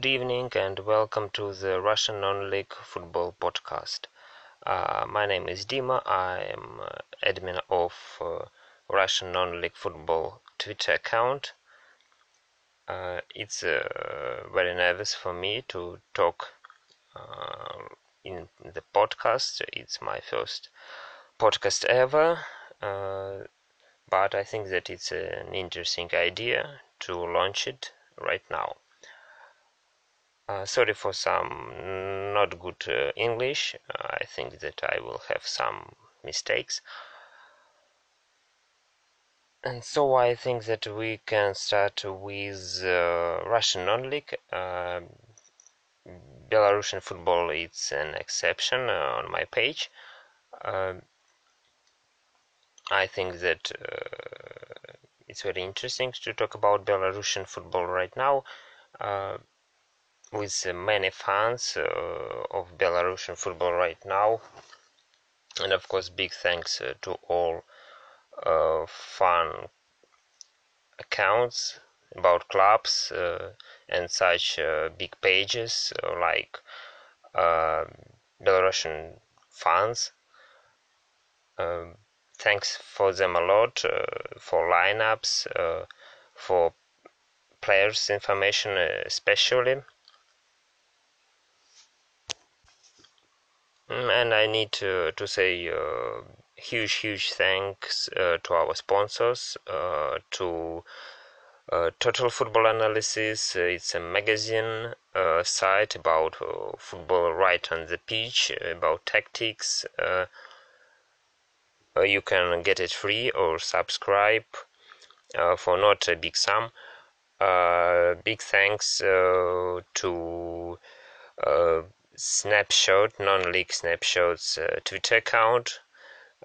Uh, good evening and welcome to the Russian non-league football podcast. Uh, my name is Dima. I am uh, admin of uh, Russian non-league football Twitter account. Uh, it's uh, very nervous for me to talk in the podcast. It's my first podcast ever, but I think that it's an interesting idea to launch it right now. Uh, sorry for some not good uh, English. Uh, I think that I will have some mistakes. And so I think that we can start with uh, Russian non-league. Uh, Belarusian football is an exception uh, on my page. I think that it's very interesting to talk about Belarusian football right now with many fans uh, of Belarusian football right now. And of course, big thanks uh, to all uh, fan accounts about clubs and such big pages like Belarusian fans. Um, thanks for them a lot uh, for lineups uh, for players information especially and I need to, to say uh, huge, huge thanks uh, to our sponsors, uh, to uh, Total Football Analysis. Uh, it's a magazine site about football right on the pitch, about tactics. you can get it free or subscribe for not a big sum. big thanks to snapshot non-league snapshots uh, twitter account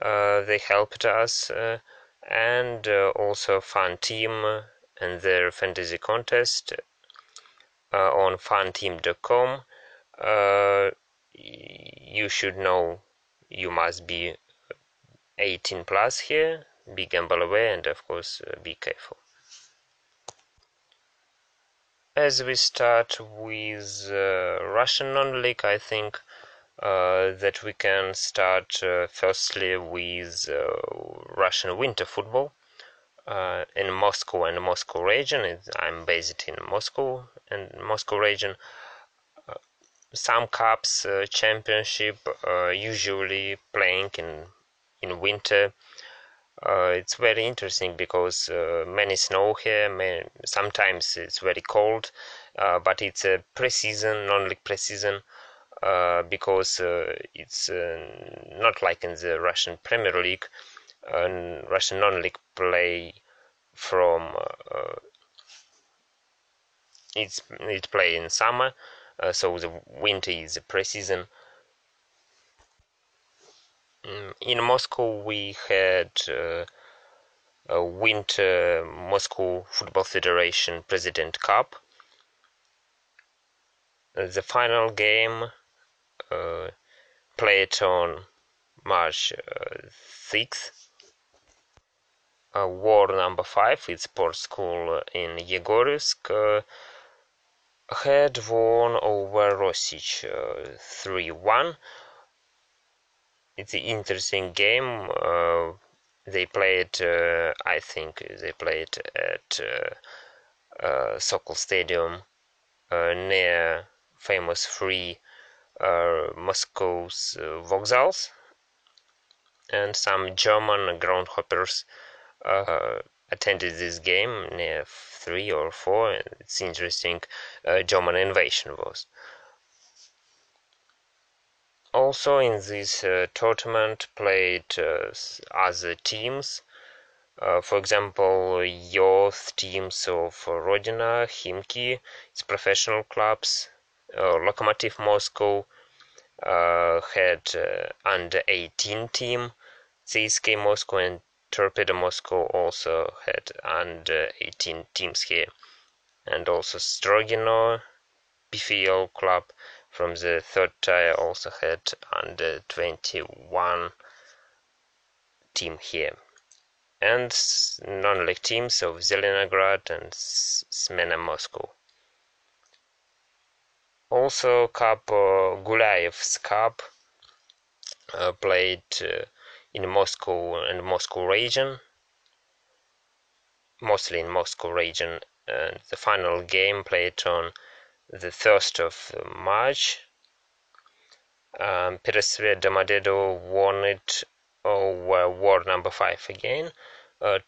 uh, they helped us uh, and also FanTeam and their fantasy contest on fanteam.com you should know you must be 18 plus here. BeGambleAware and of course uh, be careful as we start with uh, Russian non-league, I think uh, that we can start uh, firstly with uh, Russian winter football uh, in Moscow and Moscow region. I'm based in Moscow and Moscow region. Uh, some cups, championship, usually playing in in winter uh, it's very interesting because uh, many snow here. Sometimes it's very cold, uh, but it's a pre-season, non-league pre-season, uh, because uh, it's uh, not like in the Russian Premier League. Russian non-league play from it's it play in summer, so the winter is the pre-season in Moscow, we had uh, a Winter Moscow Football Federation President Cup. The final game uh, played on March uh, 6th. Uh, war number 5, it's sports school in Yegorivsk, uh, had won over Rosich uh, 3 1 it's an interesting game. Uh, they played, uh, I think, they played at uh, uh Sokol Stadium uh, near famous free uh, Moscow's Vokzals, and some German groundhoppers attended this game near three or four. It's interesting. German invasion was also in this uh, tournament played uh, other teams. Uh, for example, youth teams of Rodina, Khimki, its professional clubs, Lokomotiv Moscow had under 18 team, CSK Moscow and Torpedo Moscow also had under 18 teams here, and also Strogino, PFL club from the third tier also had under 21 team here and non-league teams of Zelenograd and Smena Moscow. Also, Cup uh, Gulyaev's Cup uh, played uh, in Moscow and Moscow region, mostly in Moscow region, and the final game played on the 1st of March. Um, Peresvet Domodedovo won it over war number 5 again,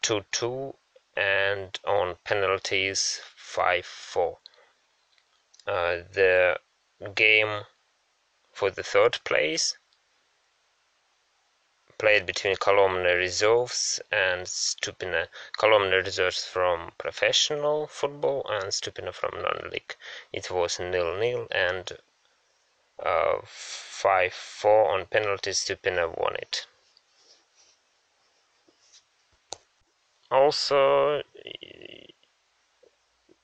2 2, and on penalties 5 4. Uh, the game for the third place played between Kolomna Reserves and Stupina. Kolomna Reserves from professional football and Stupina from non-league. It was nil-nil and uh, 5-4 on penalties. Stupina won it. Also,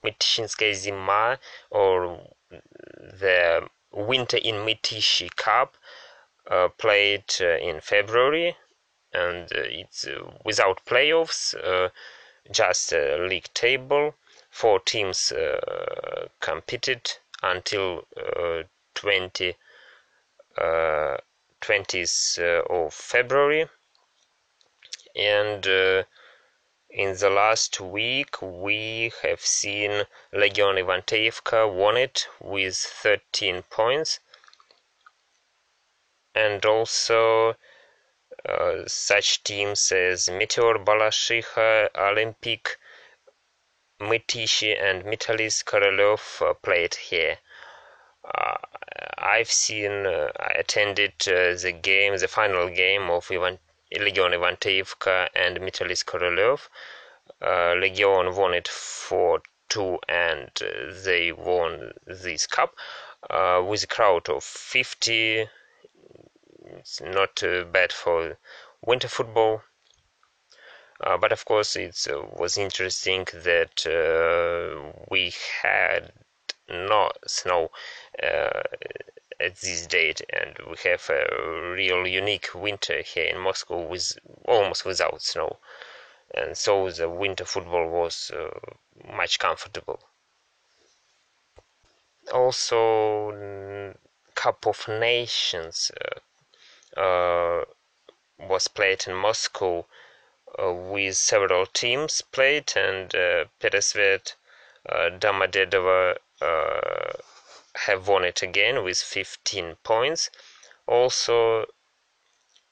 Mytishinskaya Zima or the Winter in Mytishchi Cup uh, played uh, in February and uh, it's uh, without playoffs, uh, just a league table. Four teams uh, competed until 20, 20th of February and in the last week, we have seen Legion Ivanteyevka won it with 13 points, and also uh, such teams as Meteor Balashikha, Olympic, Mytishchi, and Metalist Korolov uh, played here. Uh, I've seen, uh, I attended uh, the game, the final game of Ivan Legion Ivanteyevka and Metalist Korolov. Uh, Legion won it 4 2 and they won this cup with a crowd of 50. It's not bad for winter football. Uh, but of course, it uh, was interesting that uh, we had no snow at this date. And we have a real unique winter here in Moscow with almost without snow. And so the winter football was uh, much comfortable. Also Cup of Nations uh, uh, was played in Moscow uh, with several teams played and uh, Peresvet uh, Domodedovo have won it again with 15 points. Also,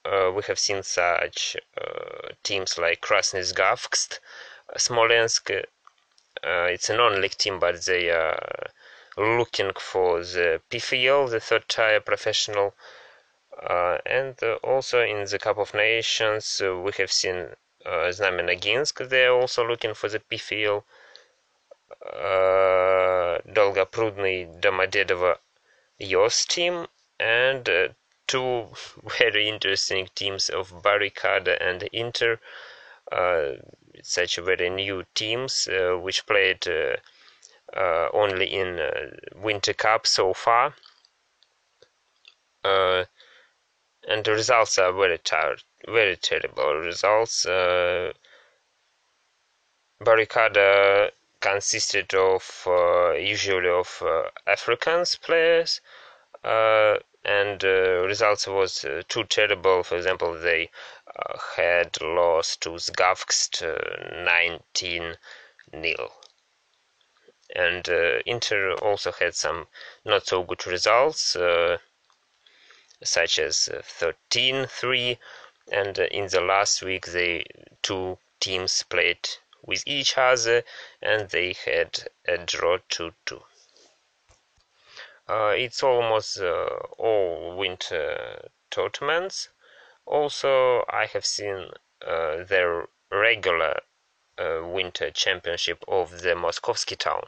uh, we have seen such uh, teams like Krasnizhgavsk, Smolensk. Uh, it's a non-league team, but they are looking for the PFL, the third tier professional. Uh, and uh, also in the Cup of Nations, uh, we have seen uh, Znamya Noginsk. They are also looking for the PFL. Dolgoprudny Domodedovo Yos team and uh, two very interesting teams of Barricada and Inter, uh, such very new teams uh, which played uh, uh, only in uh, Winter Cup so far. And the results are very ter- very terrible results. Uh, Barricada consisted of uh, usually of uh, Africans players, uh, and uh, results was uh, too terrible. For example, they had lost to Zgavkst 19 nil. And Inter also had some not so good results, such as 13 3 and in the last week the two teams played with each other and they had a draw 2 2. Uh, it's almost uh, all winter tournaments. Also, I have seen uh, their regular uh, winter championship of the Moskovsky town.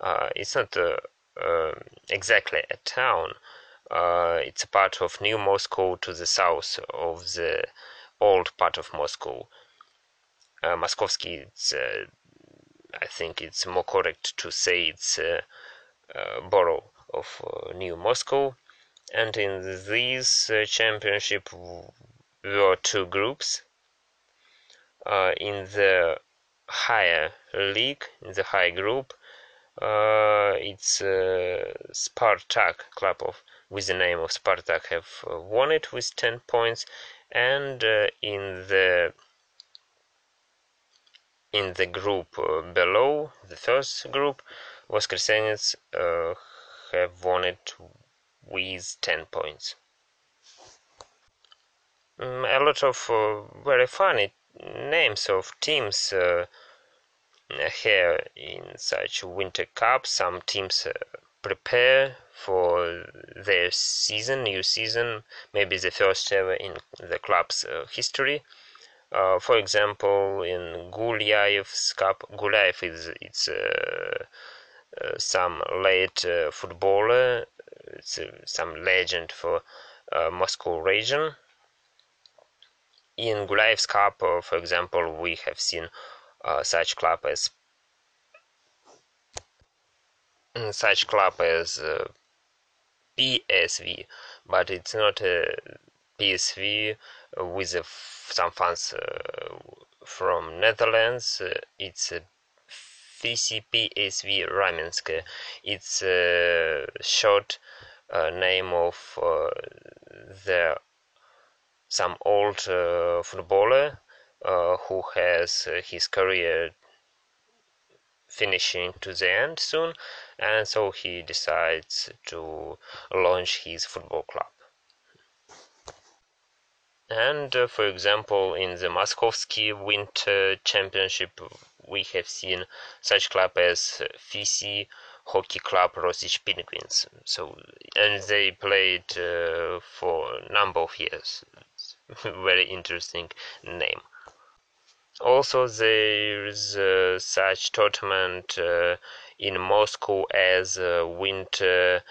Uh, it's not uh, um, exactly a town. It's a part of New Moscow to the south of the old part of Moscow uh, Moskovsky, it's, uh, I think it's more correct to say it's a borough of uh, New Moscow. And in this uh, championship were two groups. Uh, in the higher league, in the high group, Uh, it's uh, Spartak club of with the name of Spartak have uh, won it with 10 points, and uh, in the in the group uh, below the first group, Voskresenets uh, have won it with 10 points. Mm, a lot of very funny names of teams here in such winter cup some teams uh, prepare for their season new season maybe the first ever in the club's uh, history. Uh, for example in Gulyaev's cup Gulyaev is it's uh, uh, some late uh, footballer it's some legend for Moscow region. In Gulyaev's cup for example we have seen uh, such club as such club as uh, PSV, but it's not a PSV with a some fans uh, from Netherlands. Uh, it's a VCPSV Ramensk. It's a short uh, name of uh, the some old footballer uh, who has uh, his career finishing to the end soon, and so he decides to launch his football club. And uh, for example, in the Moskovsky Winter Championship, we have seen such club as FISI Hockey Club Rosich Penguins. So, and they played uh, for a number of years. Very interesting name also there's uh, such tournament uh, in Moscow as uh, Winter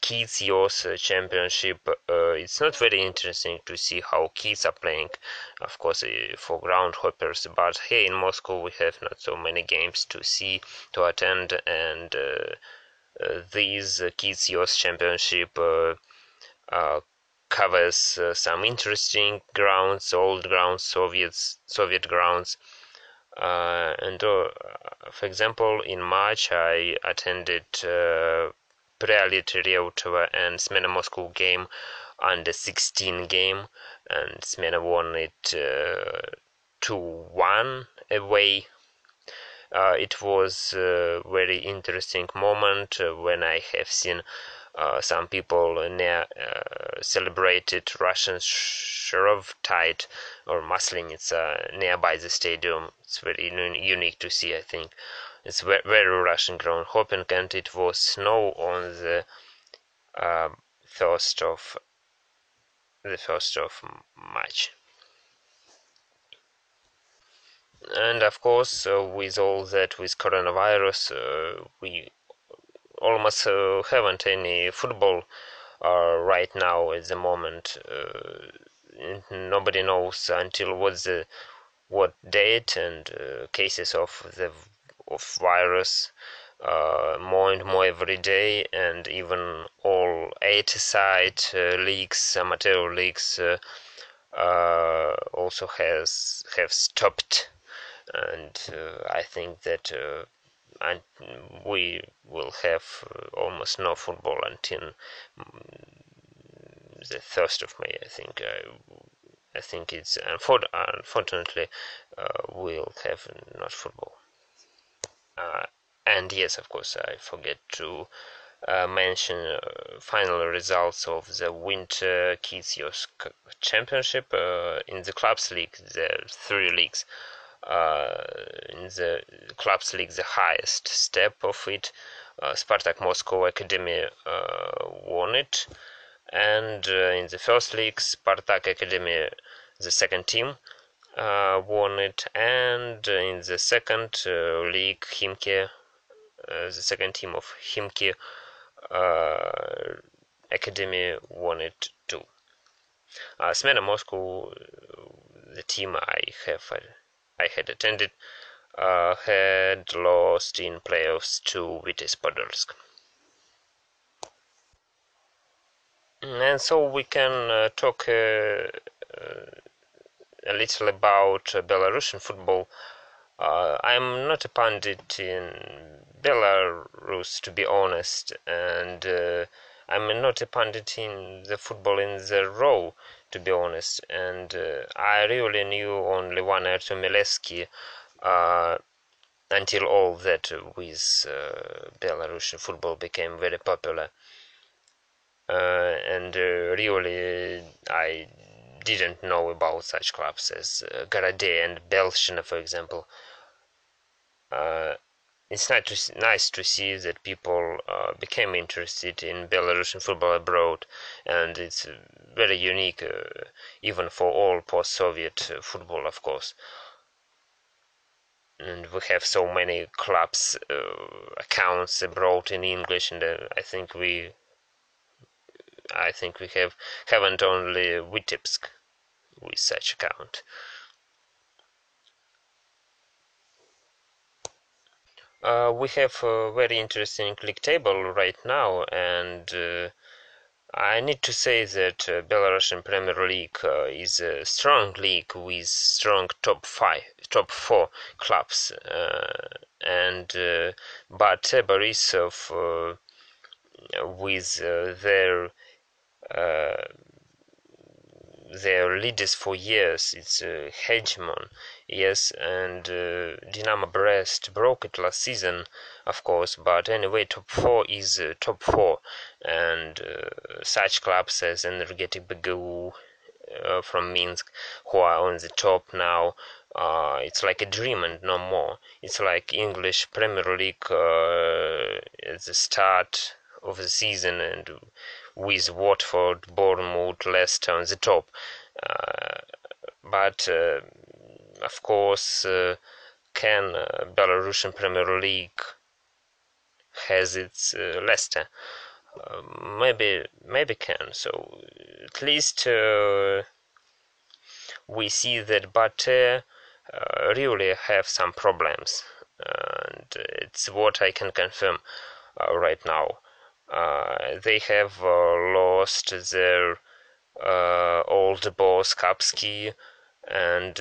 Kids Youth Championship. Uh, it's not very interesting to see how kids are playing, of course, uh, for groundhoppers. But here in Moscow, we have not so many games to see, to attend, and uh, these Kids Youth Championship covers uh, some interesting grounds, old grounds, Soviets, Soviet grounds. Uh, and uh, for example, in March, I attended uh, Prealit Reutova and Smena Moscow game under 16 game, and Smena won it uh, 2 1 away. Uh, it was a very interesting moment uh, when I have seen some people near uh, celebrated Russian Shrovetide or Maslenitsa nearby the stadium. It's very unique to see, I think. It's very, Russian ground hopping, and it was snow on the uh, first of the first of March. And of course, uh, with all that, with coronavirus, uh, we almost uh, haven't any football uh, right now at the moment. Uh, nobody knows until what's the what date and cases of the of virus uh, more and more every day, and even all eight-side uh, leagues, amateur leagues, uh, also has have stopped, and I think that and we will have uh, almost no football until mm, the first of May. I think. Uh, I think it's unfortunately uh, we'll have not football. Uh, and yes, of course, I forget to uh, mention uh, final results of the Winter Kids Championship in the clubs league. The three leagues uh, in the clubs league the highest step of it. Uh, Spartak Moscow Academy uh, won it, and in the first league, Spartak Academy, the second team, uh, won it, and in the second uh, league, Khimki, uh, the second team of Khimki Academy won it too. Uh, Smena Moscow, the team I have had attended uh, had lost in playoffs to Vitesse Podolsk. And so we can uh, talk uh, uh a little about Belarusian football. Uh, I'm not a pundit in Belarus, to be honest, and uh, I'm not a pundit in the football in the row, to be honest, and uh, I really knew only one Artem Milevsky uh, until all that with uh, Belarusian football became very popular. Uh, and uh, really, I didn't know about such clubs as uh, and Belshina, for example. Uh, it's nice to, nice to see that people uh, became interested in Belarusian football abroad, and it's very unique, uh, even for all post-Soviet uh, football, of course. And we have so many clubs uh, accounts abroad in English, and uh, I think we, I think we have haven't only Vitebsk with such account. Uh, we have a very interesting league table right now, and uh, I need to say that uh, Belarusian Premier League uh, is a strong league with strong top five, top four clubs, uh, and uh, but Borisov with their their leaders for years. It's a hegemon, yes, and uh, Dynamo Brest broke it last season, of course. But anyway, top four is uh, top four, and uh, such clubs as Energetik BGU uh, from Minsk, who are on the top now. Uh, it's like a dream and no more. It's like English Premier League uh, at the start of the season and with Watford, Bournemouth, Leicester on the top. But of course, uh, can Belarusian Premier League has its Leicester? maybe maybe can. So at least we see that Bate uh, really have some problems, and it's what I can confirm uh, right now. Uh, they have uh, lost their uh, old boss Kapski, and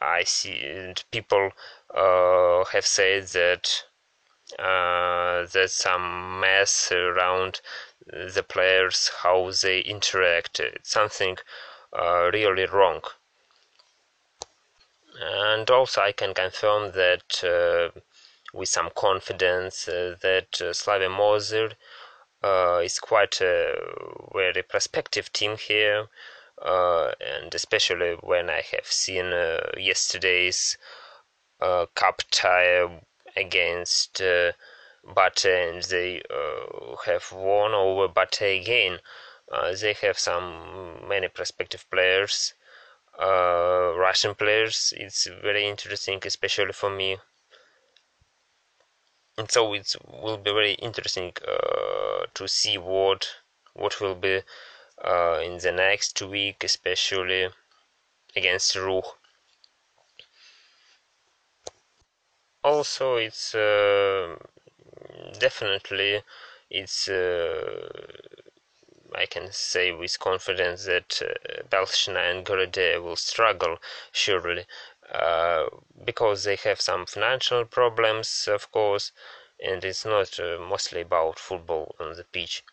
I see and people have said that there's some mess around the players, how they interact. Something uh, really wrong. And also, I can confirm that uh, with some confidence uh, that uh, Slavia Mozyr uh, is quite a very prospective team here, uh, and especially when I have seen uh, yesterday's uh, cup tie against uh, Bate, and they uh, have won over Bate again. Uh, they have some many prospective players, Russian players. It's very interesting, especially for me and so it will be very interesting uh, to see what what will be uh, in the next week, especially against Ruch. Also, it's uh, definitely it's uh, I can say with confidence that uh, Belshina and Gorodeya will struggle surely uh, because they have some financial problems, of course, and it's not uh, mostly about football on the pitch.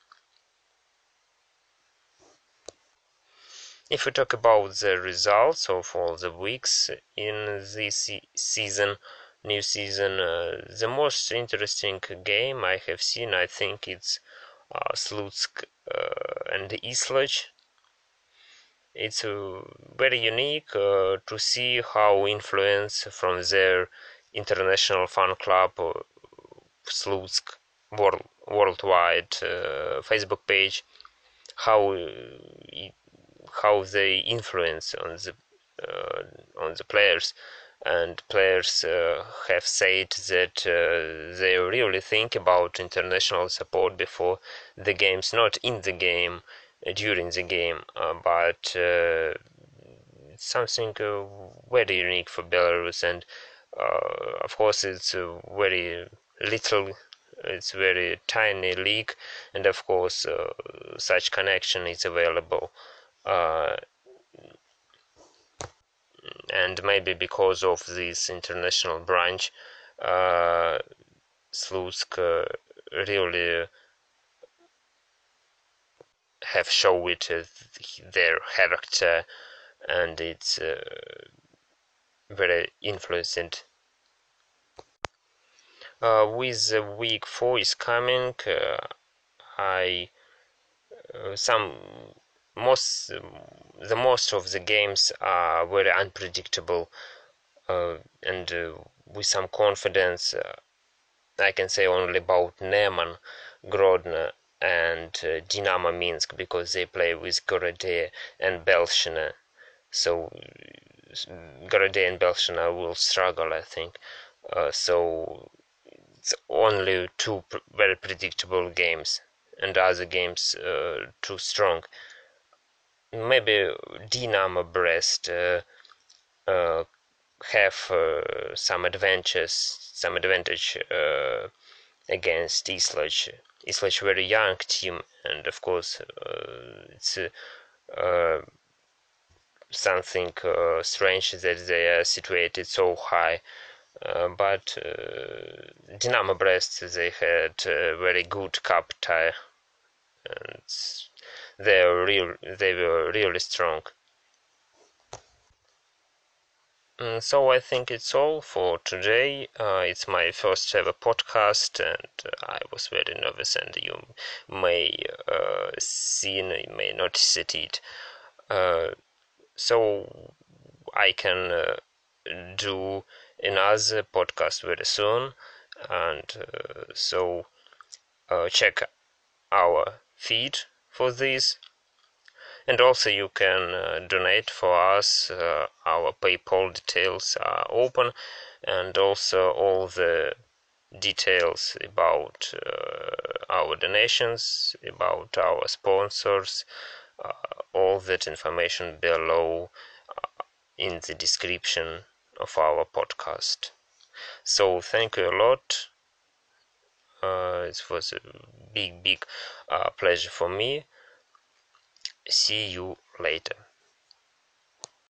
If we talk about the results of all the weeks in this season, new season, uh, the most interesting game I have seen, I think it's uh, Slutsk uh, and Islach it's uh, very unique uh, to see how influence from their international fan club uh, Slutsk world, worldwide uh, Facebook page how how they influence on the uh, on the players. And players uh, have said that uh, they really think about international support before the games not in the game during the game, uh, but uh, something uh, very unique for Belarus, and of course it's a very little it's very tiny league. And of course uh, such connection is available uh, and maybe because of this international branch uh, Slutsk really have showed their character and it's very influenced. Uh, with week four is coming uh, i uh, some most the most of the games are very unpredictable uh, and uh, with some confidence uh, i can say only about neman grodno and Dinamo Minsk because they play with Gorodeya and Belshina. So Gorodeya and Belshina will struggle, I think. Uh, so it's only two very predictable games, and other games uh, too strong. Maybe Dynamo Brest uh, uh, have uh, some advantages, some advantage uh, against Islach. Islach very young team, and of course uh, it's something strange that they are situated so high uh, but uh, Dynamo Brest they had a very good cup tie and they were real they were really strong mm, so I think it's all for today. Uh, it's my first ever podcast, and I was very nervous, and you may uh, see, you may notice it. Uh, so I can uh, do another podcast very soon and uh, so uh, check our feed for this and also you can uh, donate for us uh, our paypal details are open and also all the details about uh, our donations about our sponsors uh, all that information below in the description of our podcast. So thank you a lot. It was a big, big uh, pleasure for me. See you later.